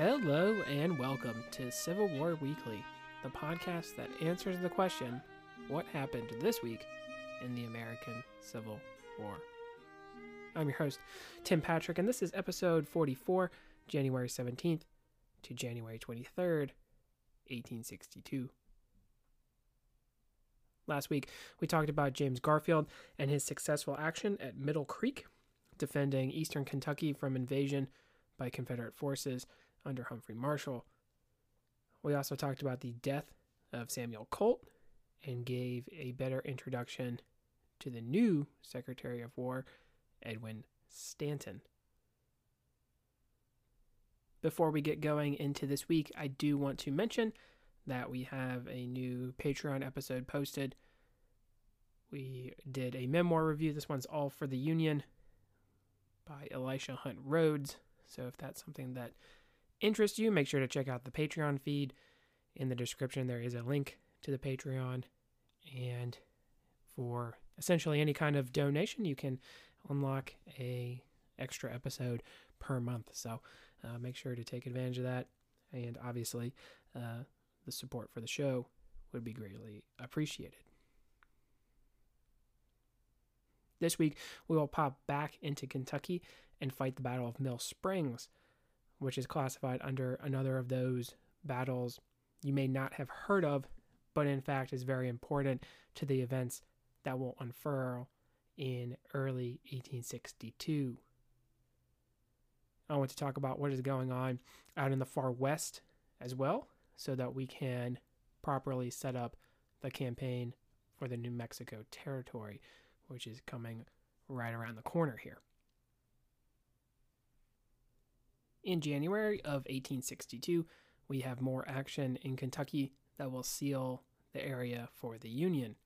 Hello and welcome to Civil War Weekly, the podcast that answers the question what happened this week in the American Civil War? I'm your host, Tim Patrick, and this is episode 44, January 17th to January 23rd, 1862. Last week, we talked about James Garfield and his successful action at Middle Creek, defending eastern Kentucky from invasion by Confederate forces under Humphrey Marshall. We also talked about the death of Samuel Colt and gave a better introduction to the new Secretary of War, Edwin Stanton. Before we get going into this week, I do want to mention that we have a new Patreon episode posted. We did a memoir review. This one's all for the Union by Elisha Hunt Rhodes. So if that's something that interests you, make sure to check out the Patreon feed. In the description, there is a link to the Patreon. And for essentially any kind of donation, you can unlock a extra episode per month. So uh, make sure to take advantage of that. And obviously, uh, the support for the show would be greatly appreciated. This week, we will pop back into Kentucky and fight the Battle of Mill Springs, which is classified under another of those battles you may not have heard of, but in fact is very important to the events that will unfurl in early 1862. I want to talk about what is going on out in the far west as well, so that we can properly set up the campaign for the New Mexico Territory, which is coming right around the corner here. In January of 1862, we have more action in Kentucky that will seal the area for the Union.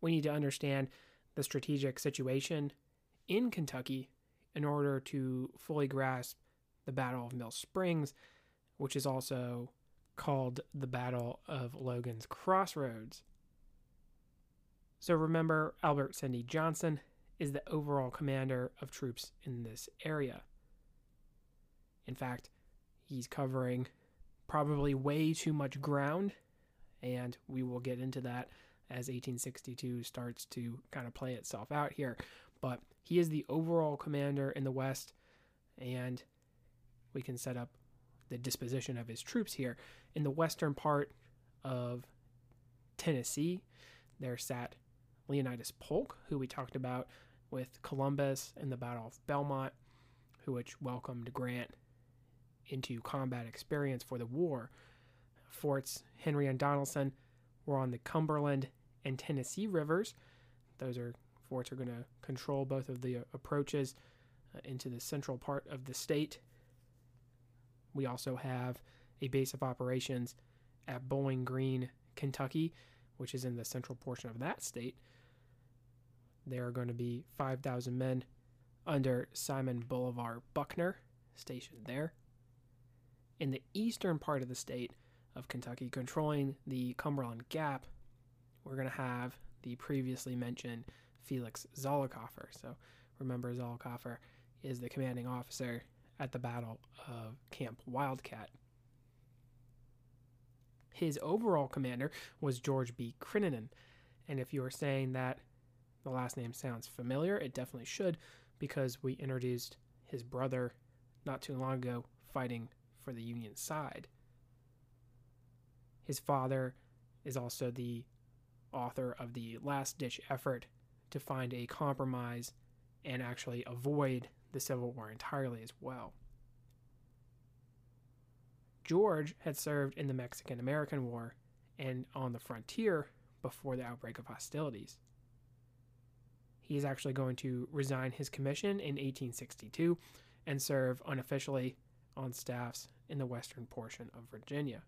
We need to understand the strategic situation in Kentucky in order to fully grasp the Battle of Mill Springs, which is also called the Battle of Logan's Crossroads. So remember, Albert Sidney Johnston is the overall commander of troops in this area. In fact, he's covering probably way too much ground, and we will get into that as 1862 starts to kind of play itself out here. But he is the overall commander in the West, and we can set up the disposition of his troops here. In the western part of Tennessee, there sat Leonidas Polk, who we talked about with Columbus in the Battle of Belmont, who which welcomed Grant into combat experience for the war. Forts Henry and Donelson were on the Cumberland and Tennessee rivers. Those are forts are going to control both of the approaches uh, into the central part of the state. We also have a base of operations at Bowling Green, Kentucky, which is in the central portion of that state. There are going to be 5,000 men under Simon Bolivar Buckner stationed there in the eastern part of the state of Kentucky, controlling the Cumberland Gap, we're going to have the previously mentioned Felix Zollicoffer. So remember, Zollicoffer is the commanding officer at the Battle of Camp Wildcat. His overall commander was George B. Crittenden. And if you are saying that the last name sounds familiar, it definitely should, because we introduced his brother not too long ago fighting for the Union side. His father is also the author of the last ditch effort to find a compromise and actually avoid the Civil War entirely as well. George had served in the Mexican American War and on the frontier before the outbreak of hostilities. He is actually going to resign his commission in 1862 and serve unofficially on staffs in the western portion of Virginia.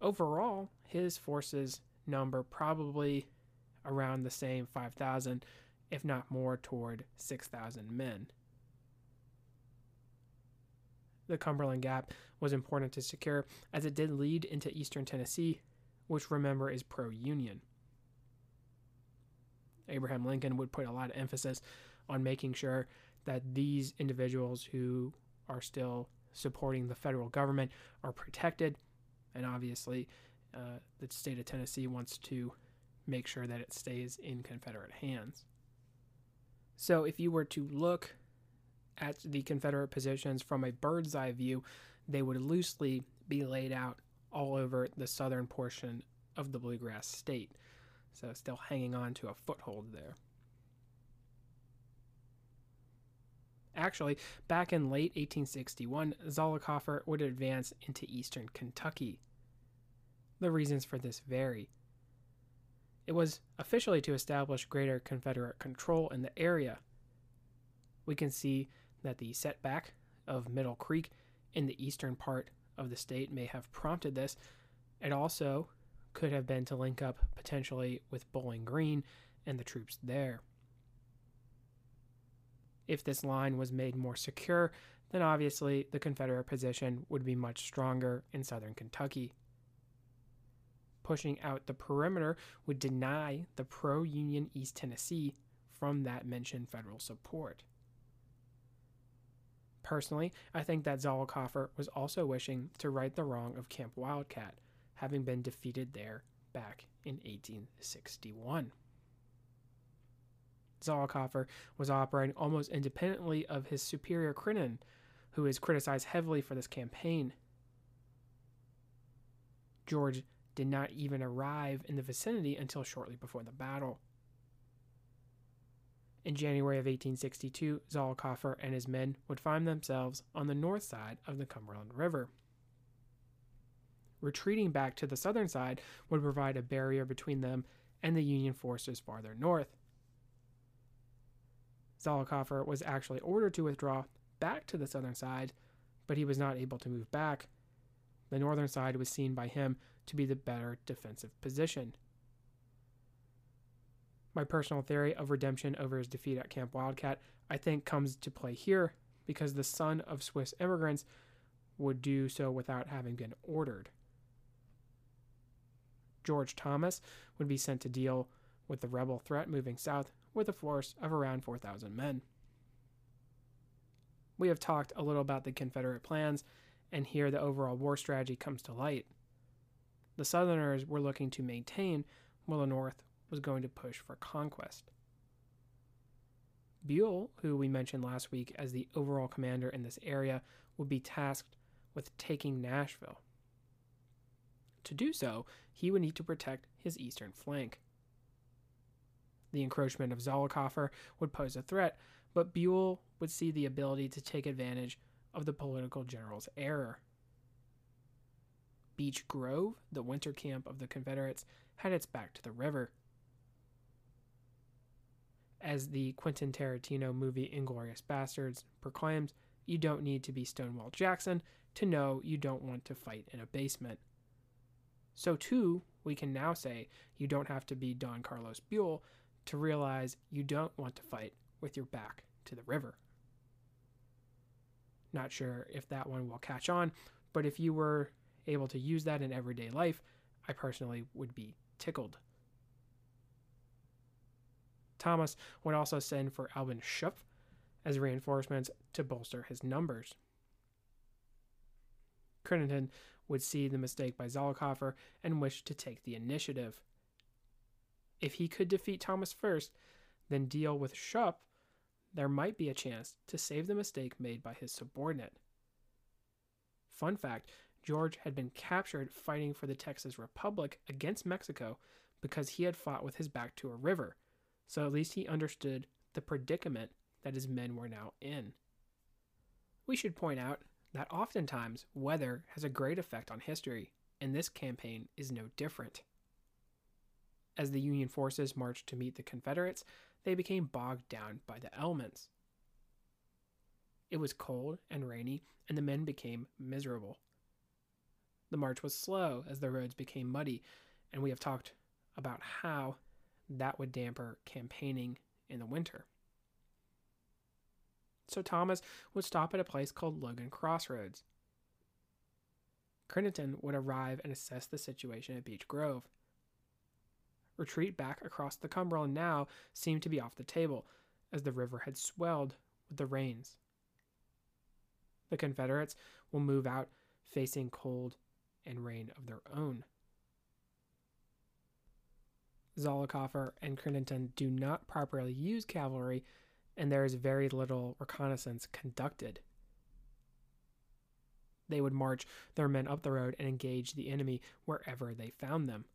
Overall, his forces number probably around the same 5,000, if not more toward 6,000 men. The Cumberland Gap was important to secure as it did lead into eastern Tennessee, which remember is pro Union. Abraham Lincoln would put a lot of emphasis on making sure that these individuals who are still supporting the federal government are protected. And obviously, uh, the state of Tennessee wants to make sure that it stays in Confederate hands. So, if you were to look at the Confederate positions from a bird's eye view, they would loosely be laid out all over the southern portion of the bluegrass state. So, still hanging on to a foothold there. Actually, back in late 1861, Zollicoffer would advance into eastern Kentucky. The reasons for this vary. It was officially to establish greater Confederate control in the area. We can see that the setback of Middle Creek in the eastern part of the state may have prompted this. It also could have been to link up potentially with Bowling Green and the troops there. If this line was made more secure, then obviously the Confederate position would be much stronger in southern Kentucky. Pushing out the perimeter would deny the pro Union East Tennessee from that mentioned federal support. Personally, I think that Zollicoffer was also wishing to right the wrong of Camp Wildcat, having been defeated there back in 1861. Zollicoffer was operating almost independently of his superior Crittenden, who is criticized heavily for this campaign. George did not even arrive in the vicinity until shortly before the battle. In January of 1862, Zollicoffer and his men would find themselves on the north side of the Cumberland River. Retreating back to the southern side would provide a barrier between them and the Union forces farther north. Zollicoffer was actually ordered to withdraw back to the southern side, but he was not able to move back. The northern side was seen by him to be the better defensive position. My personal theory of redemption over his defeat at Camp Wildcat, I think, comes to play here because the son of Swiss immigrants would do so without having been ordered. George Thomas would be sent to deal with the rebel threat moving south with a force of around 4,000 men. We have talked a little about the Confederate plans, and here the overall war strategy comes to light. The Southerners were looking to maintain, while the North was going to push for conquest. Buell, who we mentioned last week as the overall commander in this area, would be tasked with taking Nashville. To do so, he would need to protect his eastern flank. The encroachment of Zollicoffer would pose a threat, but Buell would see the ability to take advantage of the political general's error. Beech Grove, the winter camp of the Confederates, had its back to the river. As the Quentin Tarantino movie Inglourious Basterds proclaims, you don't need to be Stonewall Jackson to know you don't want to fight in a basement. So, too, we can now say you don't have to be Don Carlos Buell to realize you don't want to fight with your back to the river. Not sure if that one will catch on, but if you were able to use that in everyday life, I personally would be tickled. Thomas would also send for Albin Schoepf as reinforcements to bolster his numbers. Crittenden would see the mistake by Zollicoffer and wish to take the initiative. If he could defeat Thomas first, then deal with Schoepf, there might be a chance to save the mistake made by his subordinate. Fun fact George had been captured fighting for the Texas Republic against Mexico because he had fought with his back to a river, so at least he understood the predicament that his men were now in. We should point out that oftentimes weather has a great effect on history, and this campaign is no different. As the Union forces marched to meet the Confederates, they became bogged down by the elements. It was cold and rainy, and the men became miserable. The march was slow as the roads became muddy, and we have talked about how that would damper campaigning in the winter. So Thomas would stop at a place called Logan Crossroads. Crittenden would arrive and assess the situation at Beech Grove retreat back across the Cumberland now seemed to be off the table, as the river had swelled with the rains. The Confederates will move out facing cold and rain of their own. Zollicoffer and Crittenden do not properly use cavalry, and there is very little reconnaissance conducted. They would march their men up the road and engage the enemy wherever they found them.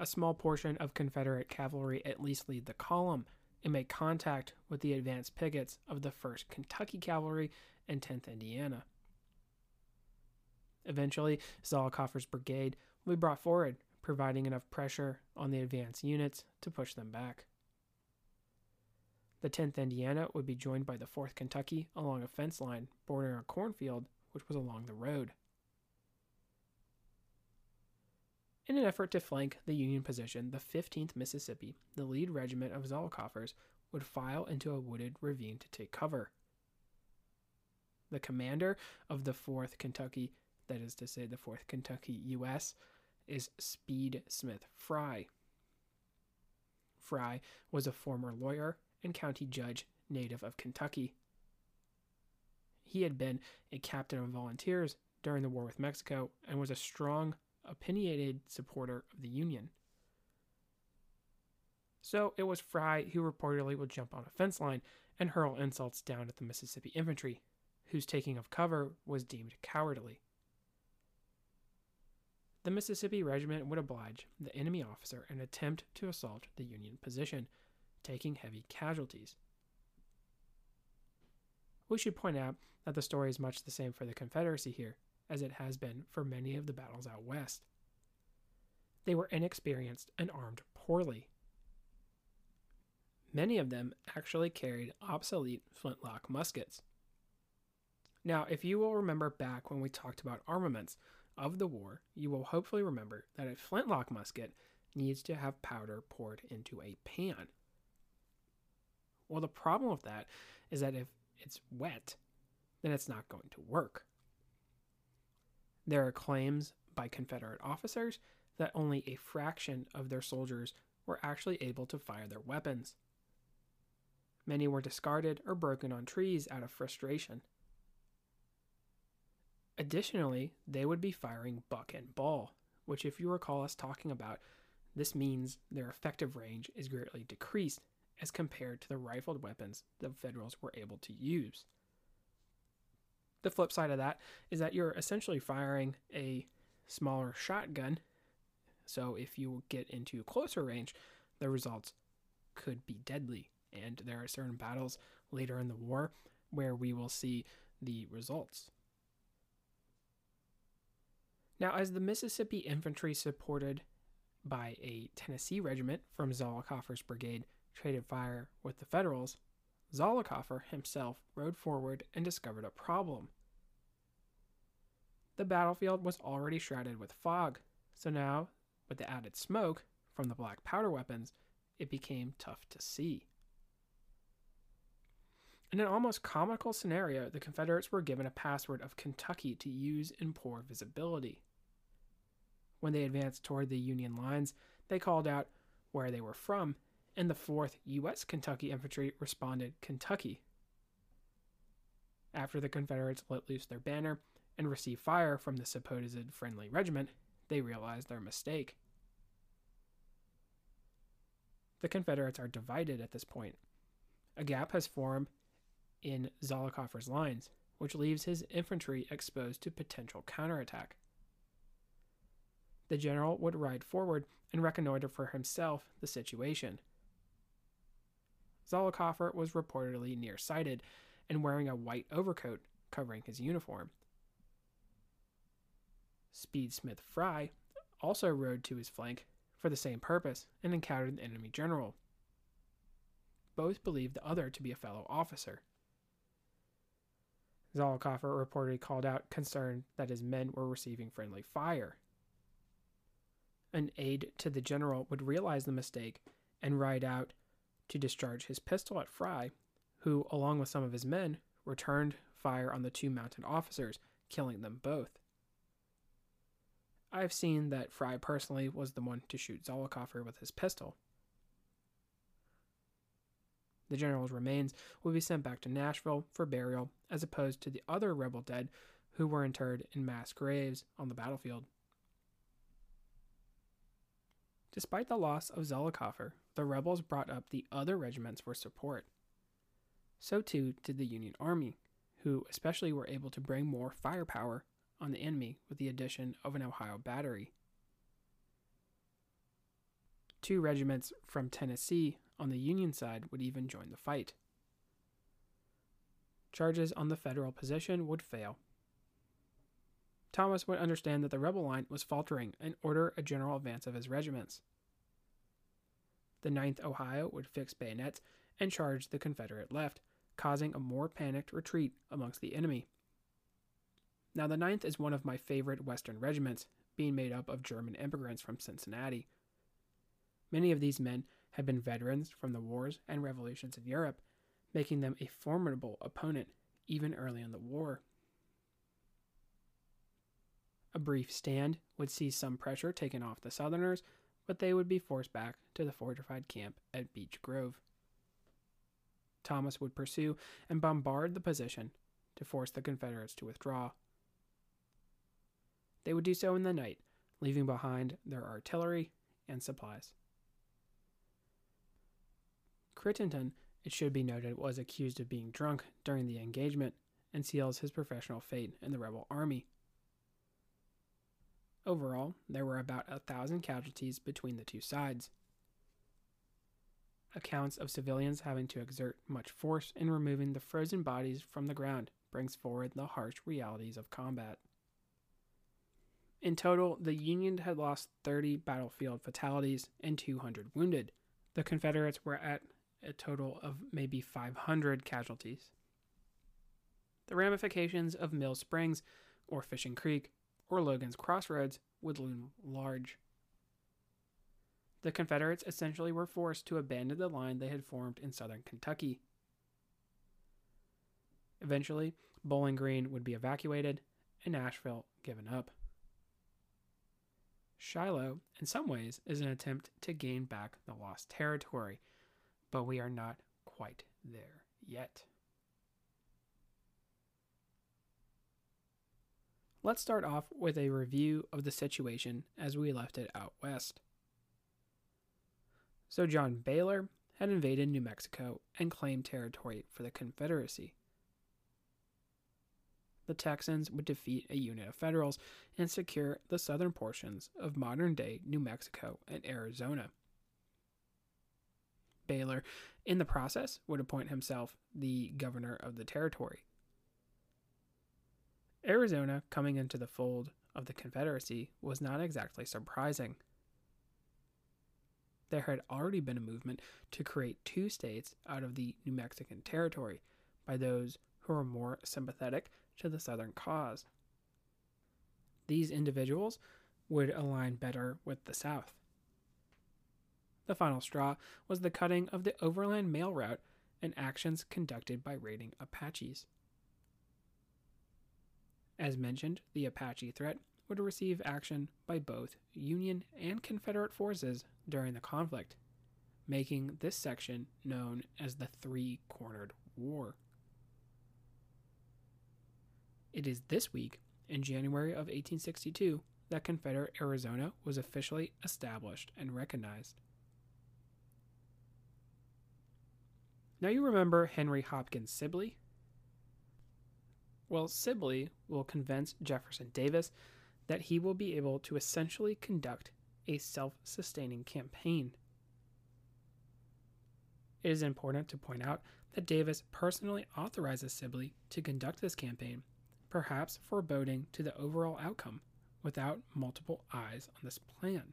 A small portion of Confederate cavalry at least lead the column and make contact with the advanced pickets of the 1st Kentucky Cavalry and 10th Indiana. Eventually, Zollicoffer's brigade will be brought forward, providing enough pressure on the advance units to push them back. The 10th Indiana would be joined by the 4th Kentucky along a fence line bordering a cornfield which was along the road. In an effort to flank the Union position, the 15th Mississippi, the lead regiment of Zollicoffers, would file into a wooded ravine to take cover. The commander of the 4th Kentucky, that is to say, the 4th Kentucky U.S., is Speed Smith Fry. Fry was a former lawyer and county judge native of Kentucky. He had been a captain of volunteers during the war with Mexico and was a strong, opinionated supporter of the Union. So it was Fry who reportedly would jump on a fence line and hurl insults down at the Mississippi infantry, whose taking of cover was deemed cowardly. The Mississippi Regiment would oblige the enemy officer and attempt to assault the Union position, taking heavy casualties. We should point out that the story is much the same for the Confederacy here, as it has been for many of the battles out west. They were inexperienced and armed poorly. Many of them actually carried obsolete flintlock muskets. Now, if you will remember back when we talked about armaments of the war, you will hopefully remember that a flintlock musket needs to have powder poured into a pan. Well, the problem with that is that if it's wet, then it's not going to work. There are claims by Confederate officers that only a fraction of their soldiers were actually able to fire their weapons. Many were discarded or broken on trees out of frustration. Additionally, they would be firing buck and ball, which, if you recall us talking about, this means their effective range is greatly decreased as compared to the rifled weapons the Federals were able to use. The flip side of that is that you're essentially firing a smaller shotgun. So if you get into closer range, the results could be deadly. And there are certain battles later in the war where we will see the results. Now, as the Mississippi infantry supported by a Tennessee regiment from Zollicoffer's brigade traded fire with the Federals, Zollicoffer himself rode forward and discovered a problem. The battlefield was already shrouded with fog, so now, with the added smoke from the black powder weapons, it became tough to see. In an almost comical scenario, the Confederates were given a password of Kentucky to use in poor visibility. When they advanced toward the Union lines, they called out where they were from and the 4th U.S. Kentucky Infantry responded Kentucky. After the Confederates let loose their banner and received fire from the supposed friendly regiment, they realized their mistake. The Confederates are divided at this point. A gap has formed in Zollicoffer's lines, which leaves his infantry exposed to potential counterattack. The general would ride forward and reconnoiter for himself the situation. Zollicoffer was reportedly nearsighted and wearing a white overcoat covering his uniform. Speed Smith Fry also rode to his flank for the same purpose and encountered the enemy general. Both believed the other to be a fellow officer. Zollicoffer reportedly called out concern that his men were receiving friendly fire. An aide to the general would realize the mistake and ride out to discharge his pistol at Fry, who, along with some of his men, returned fire on the two mounted officers, killing them both. I've seen that Fry personally was the one to shoot Zollicoffer with his pistol. The general's remains would be sent back to Nashville for burial, as opposed to the other rebel dead who were interred in mass graves on the battlefield. Despite the loss of Zollicoffer, the rebels brought up the other regiments for support. So too did the Union Army, who especially were able to bring more firepower on the enemy with the addition of an Ohio battery. Two regiments from Tennessee on the Union side would even join the fight. Charges on the Federal position would fail. Thomas would understand that the rebel line was faltering and order a general advance of his regiments. The 9th Ohio would fix bayonets and charge the Confederate left, causing a more panicked retreat amongst the enemy. Now, the 9th is one of my favorite Western regiments, being made up of German immigrants from Cincinnati. Many of these men had been veterans from the wars and revolutions in Europe, making them a formidable opponent even early in the war. A brief stand would see some pressure taken off the Southerners, but they would be forced back to the fortified camp at Beech Grove. Thomas would pursue and bombard the position to force the Confederates to withdraw. They would do so in the night, leaving behind their artillery and supplies. Crittenden, it should be noted, was accused of being drunk during the engagement and seals his professional fate in the rebel army. Overall, there were about a thousand casualties between the two sides. Accounts of civilians having to exert much force in removing the frozen bodies from the ground brings forward the harsh realities of combat. In total, the Union had lost 30 battlefield fatalities and 200 wounded. The Confederates were at a total of maybe 500 casualties. The ramifications of Mill Springs, or Fishing Creek, or Logan's Crossroads would loom large. The Confederates essentially were forced to abandon the line they had formed in southern Kentucky. Eventually, Bowling Green would be evacuated and Nashville given up. Shiloh, in some ways, is an attempt to gain back the lost territory, but we are not quite there yet. Let's start off with a review of the situation as we left it out west. So, John Baylor had invaded New Mexico and claimed territory for the Confederacy. The Texans would defeat a unit of Federals and secure the southern portions of modern day New Mexico and Arizona. Baylor, in the process, would appoint himself the governor of the territory. Arizona coming into the fold of the Confederacy was not exactly surprising. There had already been a movement to create two states out of the New Mexican Territory by those who were more sympathetic to the Southern cause. These individuals would align better with the South. The final straw was the cutting of the overland mail route and actions conducted by raiding Apaches. As mentioned, the Apache threat would receive action by both Union and Confederate forces during the conflict, making this section known as the Three Cornered War. It is this week, in January of 1862, that Confederate Arizona was officially established and recognized. Now you remember Henry Hopkins Sibley? Well, Sibley will convince Jefferson Davis that he will be able to essentially conduct a self sustaining campaign. It is important to point out that Davis personally authorizes Sibley to conduct this campaign, perhaps foreboding to the overall outcome without multiple eyes on this plan.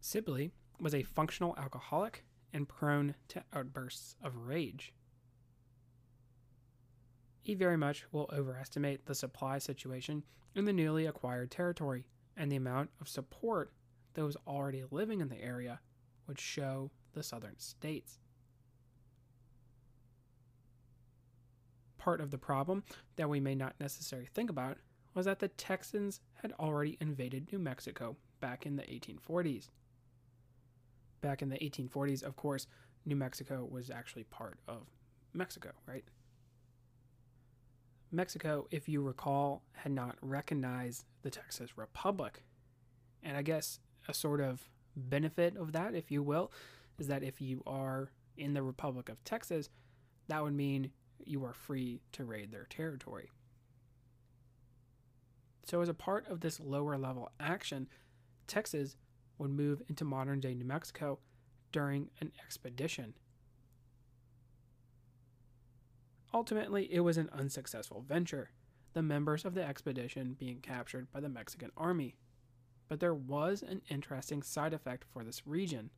Sibley was a functional alcoholic and prone to outbursts of rage he very much will overestimate the supply situation in the newly acquired territory, and the amount of support those already living in the area would show the southern states. Part of the problem that we may not necessarily think about was that the Texans had already invaded New Mexico back in the 1840s. Back in the 1840s, of course, New Mexico was actually part of Mexico, right? Mexico, if you recall, had not recognized the Texas Republic. And I guess a sort of benefit of that, if you will, is that if you are in the Republic of Texas, that would mean you are free to raid their territory. So, as a part of this lower level action, Texas would move into modern day New Mexico during an expedition. Ultimately, it was an unsuccessful venture, the members of the expedition being captured by the Mexican army. But there was an interesting side effect for this region.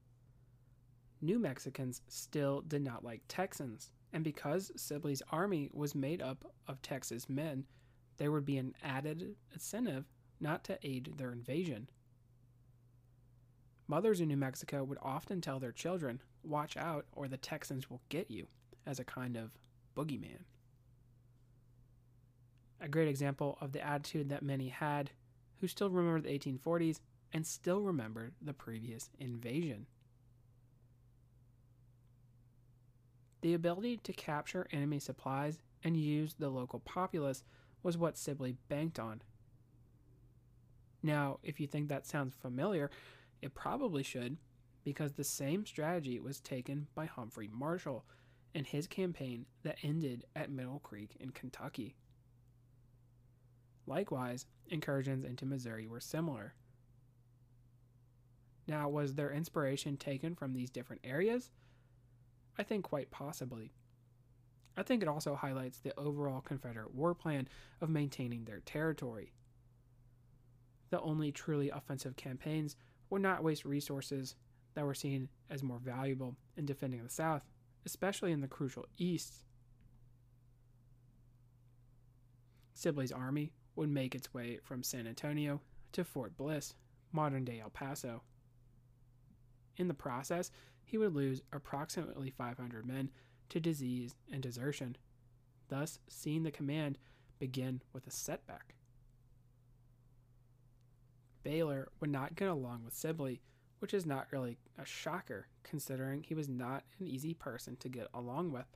New Mexicans still did not like Texans, and because Sibley's army was made up of Texas men, there would be an added incentive not to aid their invasion. Mothers in New Mexico would often tell their children, Watch out, or the Texans will get you, as a kind of boogeyman. A great example of the attitude that many had who still remember the 1840s and still remember the previous invasion. The ability to capture enemy supplies and use the local populace was what Sibley banked on. Now, if you think that sounds familiar, it probably should, because the same strategy was taken by Humphrey Marshall in his campaign that ended at Middle Creek in Kentucky. Likewise, incursions into Missouri were similar. Now, was their inspiration taken from these different areas? I think quite possibly. I think it also highlights the overall Confederate war plan of maintaining their territory. The only truly offensive campaigns would not waste resources that were seen as more valuable in defending the South, especially in the crucial East. Sibley's army would make its way from San Antonio to Fort Bliss, modern day El Paso. In the process, he would lose approximately 500 men to disease and desertion, thus seeing the command begin with a setback. Baylor would not get along with Sibley, which is not really a shocker considering he was not an easy person to get along with.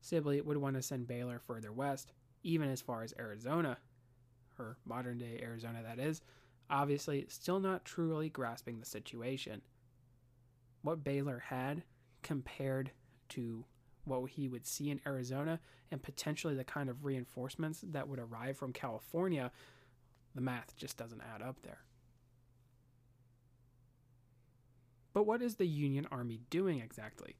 Sibley would want to send Baylor further west, even as far as Arizona, or modern day Arizona, that is, obviously still not truly grasping the situation. What Baylor had compared to what he would see in Arizona and potentially the kind of reinforcements that would arrive from California, the math just doesn't add up there. But what is the Union Army doing exactly?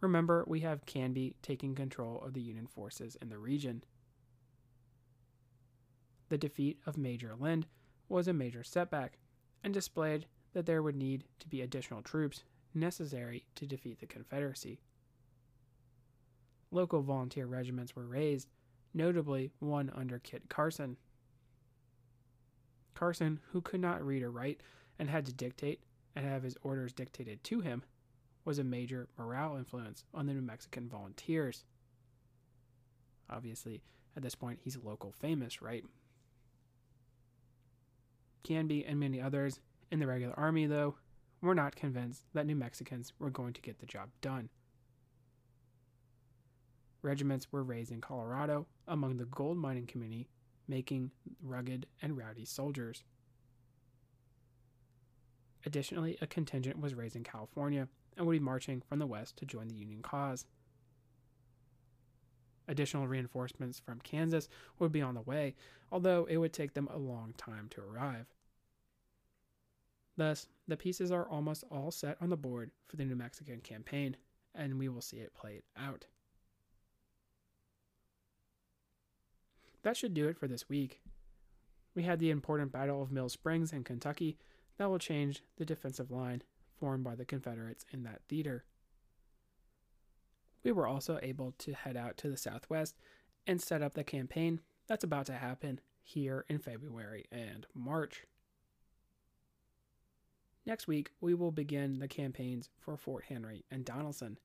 Remember, we have Canby taking control of the Union forces in the region. The defeat of Major Lynde was a major setback and displayed that there would need to be additional troops necessary to defeat the Confederacy. Local volunteer regiments were raised, notably one under Kit Carson. Carson, who could not read or write and had to dictate and have his orders dictated to him, was a major morale influence on the New Mexican volunteers. Obviously, at this point, he's local famous, right? Canby and many others in the regular army, though, were not convinced that New Mexicans were going to get the job done. Regiments were raised in Colorado among the gold mining community, making rugged and rowdy soldiers. Additionally, a contingent was raised in California and would be marching from the west to join the Union cause. Additional reinforcements from Kansas would be on the way, although it would take them a long time to arrive. Thus, the pieces are almost all set on the board for the New Mexican campaign, and we will see it played out. That should do it for this week. We had the important Battle of Mill Springs in Kentucky that will change the defensive line formed by the Confederates in that theater. We were also able to head out to the southwest and set up the campaign that's about to happen here in February and March. Next week, we will begin the campaigns for Fort Henry and Donelson,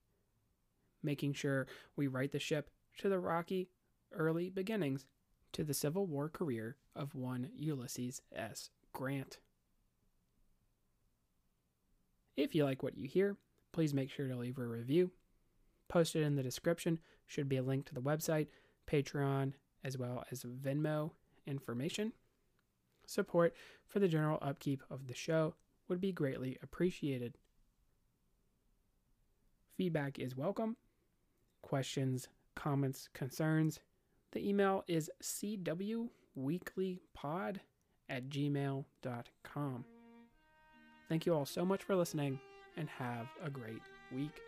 making sure we right the ship to the rocky early beginnings to the Civil War career of one Ulysses S. Grant. If you like what you hear, please make sure to leave a review. Posted in the description should be a link to the website, Patreon, as well as Venmo information. Support for the general upkeep of the show would be greatly appreciated. Feedback is welcome. Questions, comments, concerns. The email is cwweeklypod at gmail.com. Thank you all so much for listening and have a great week.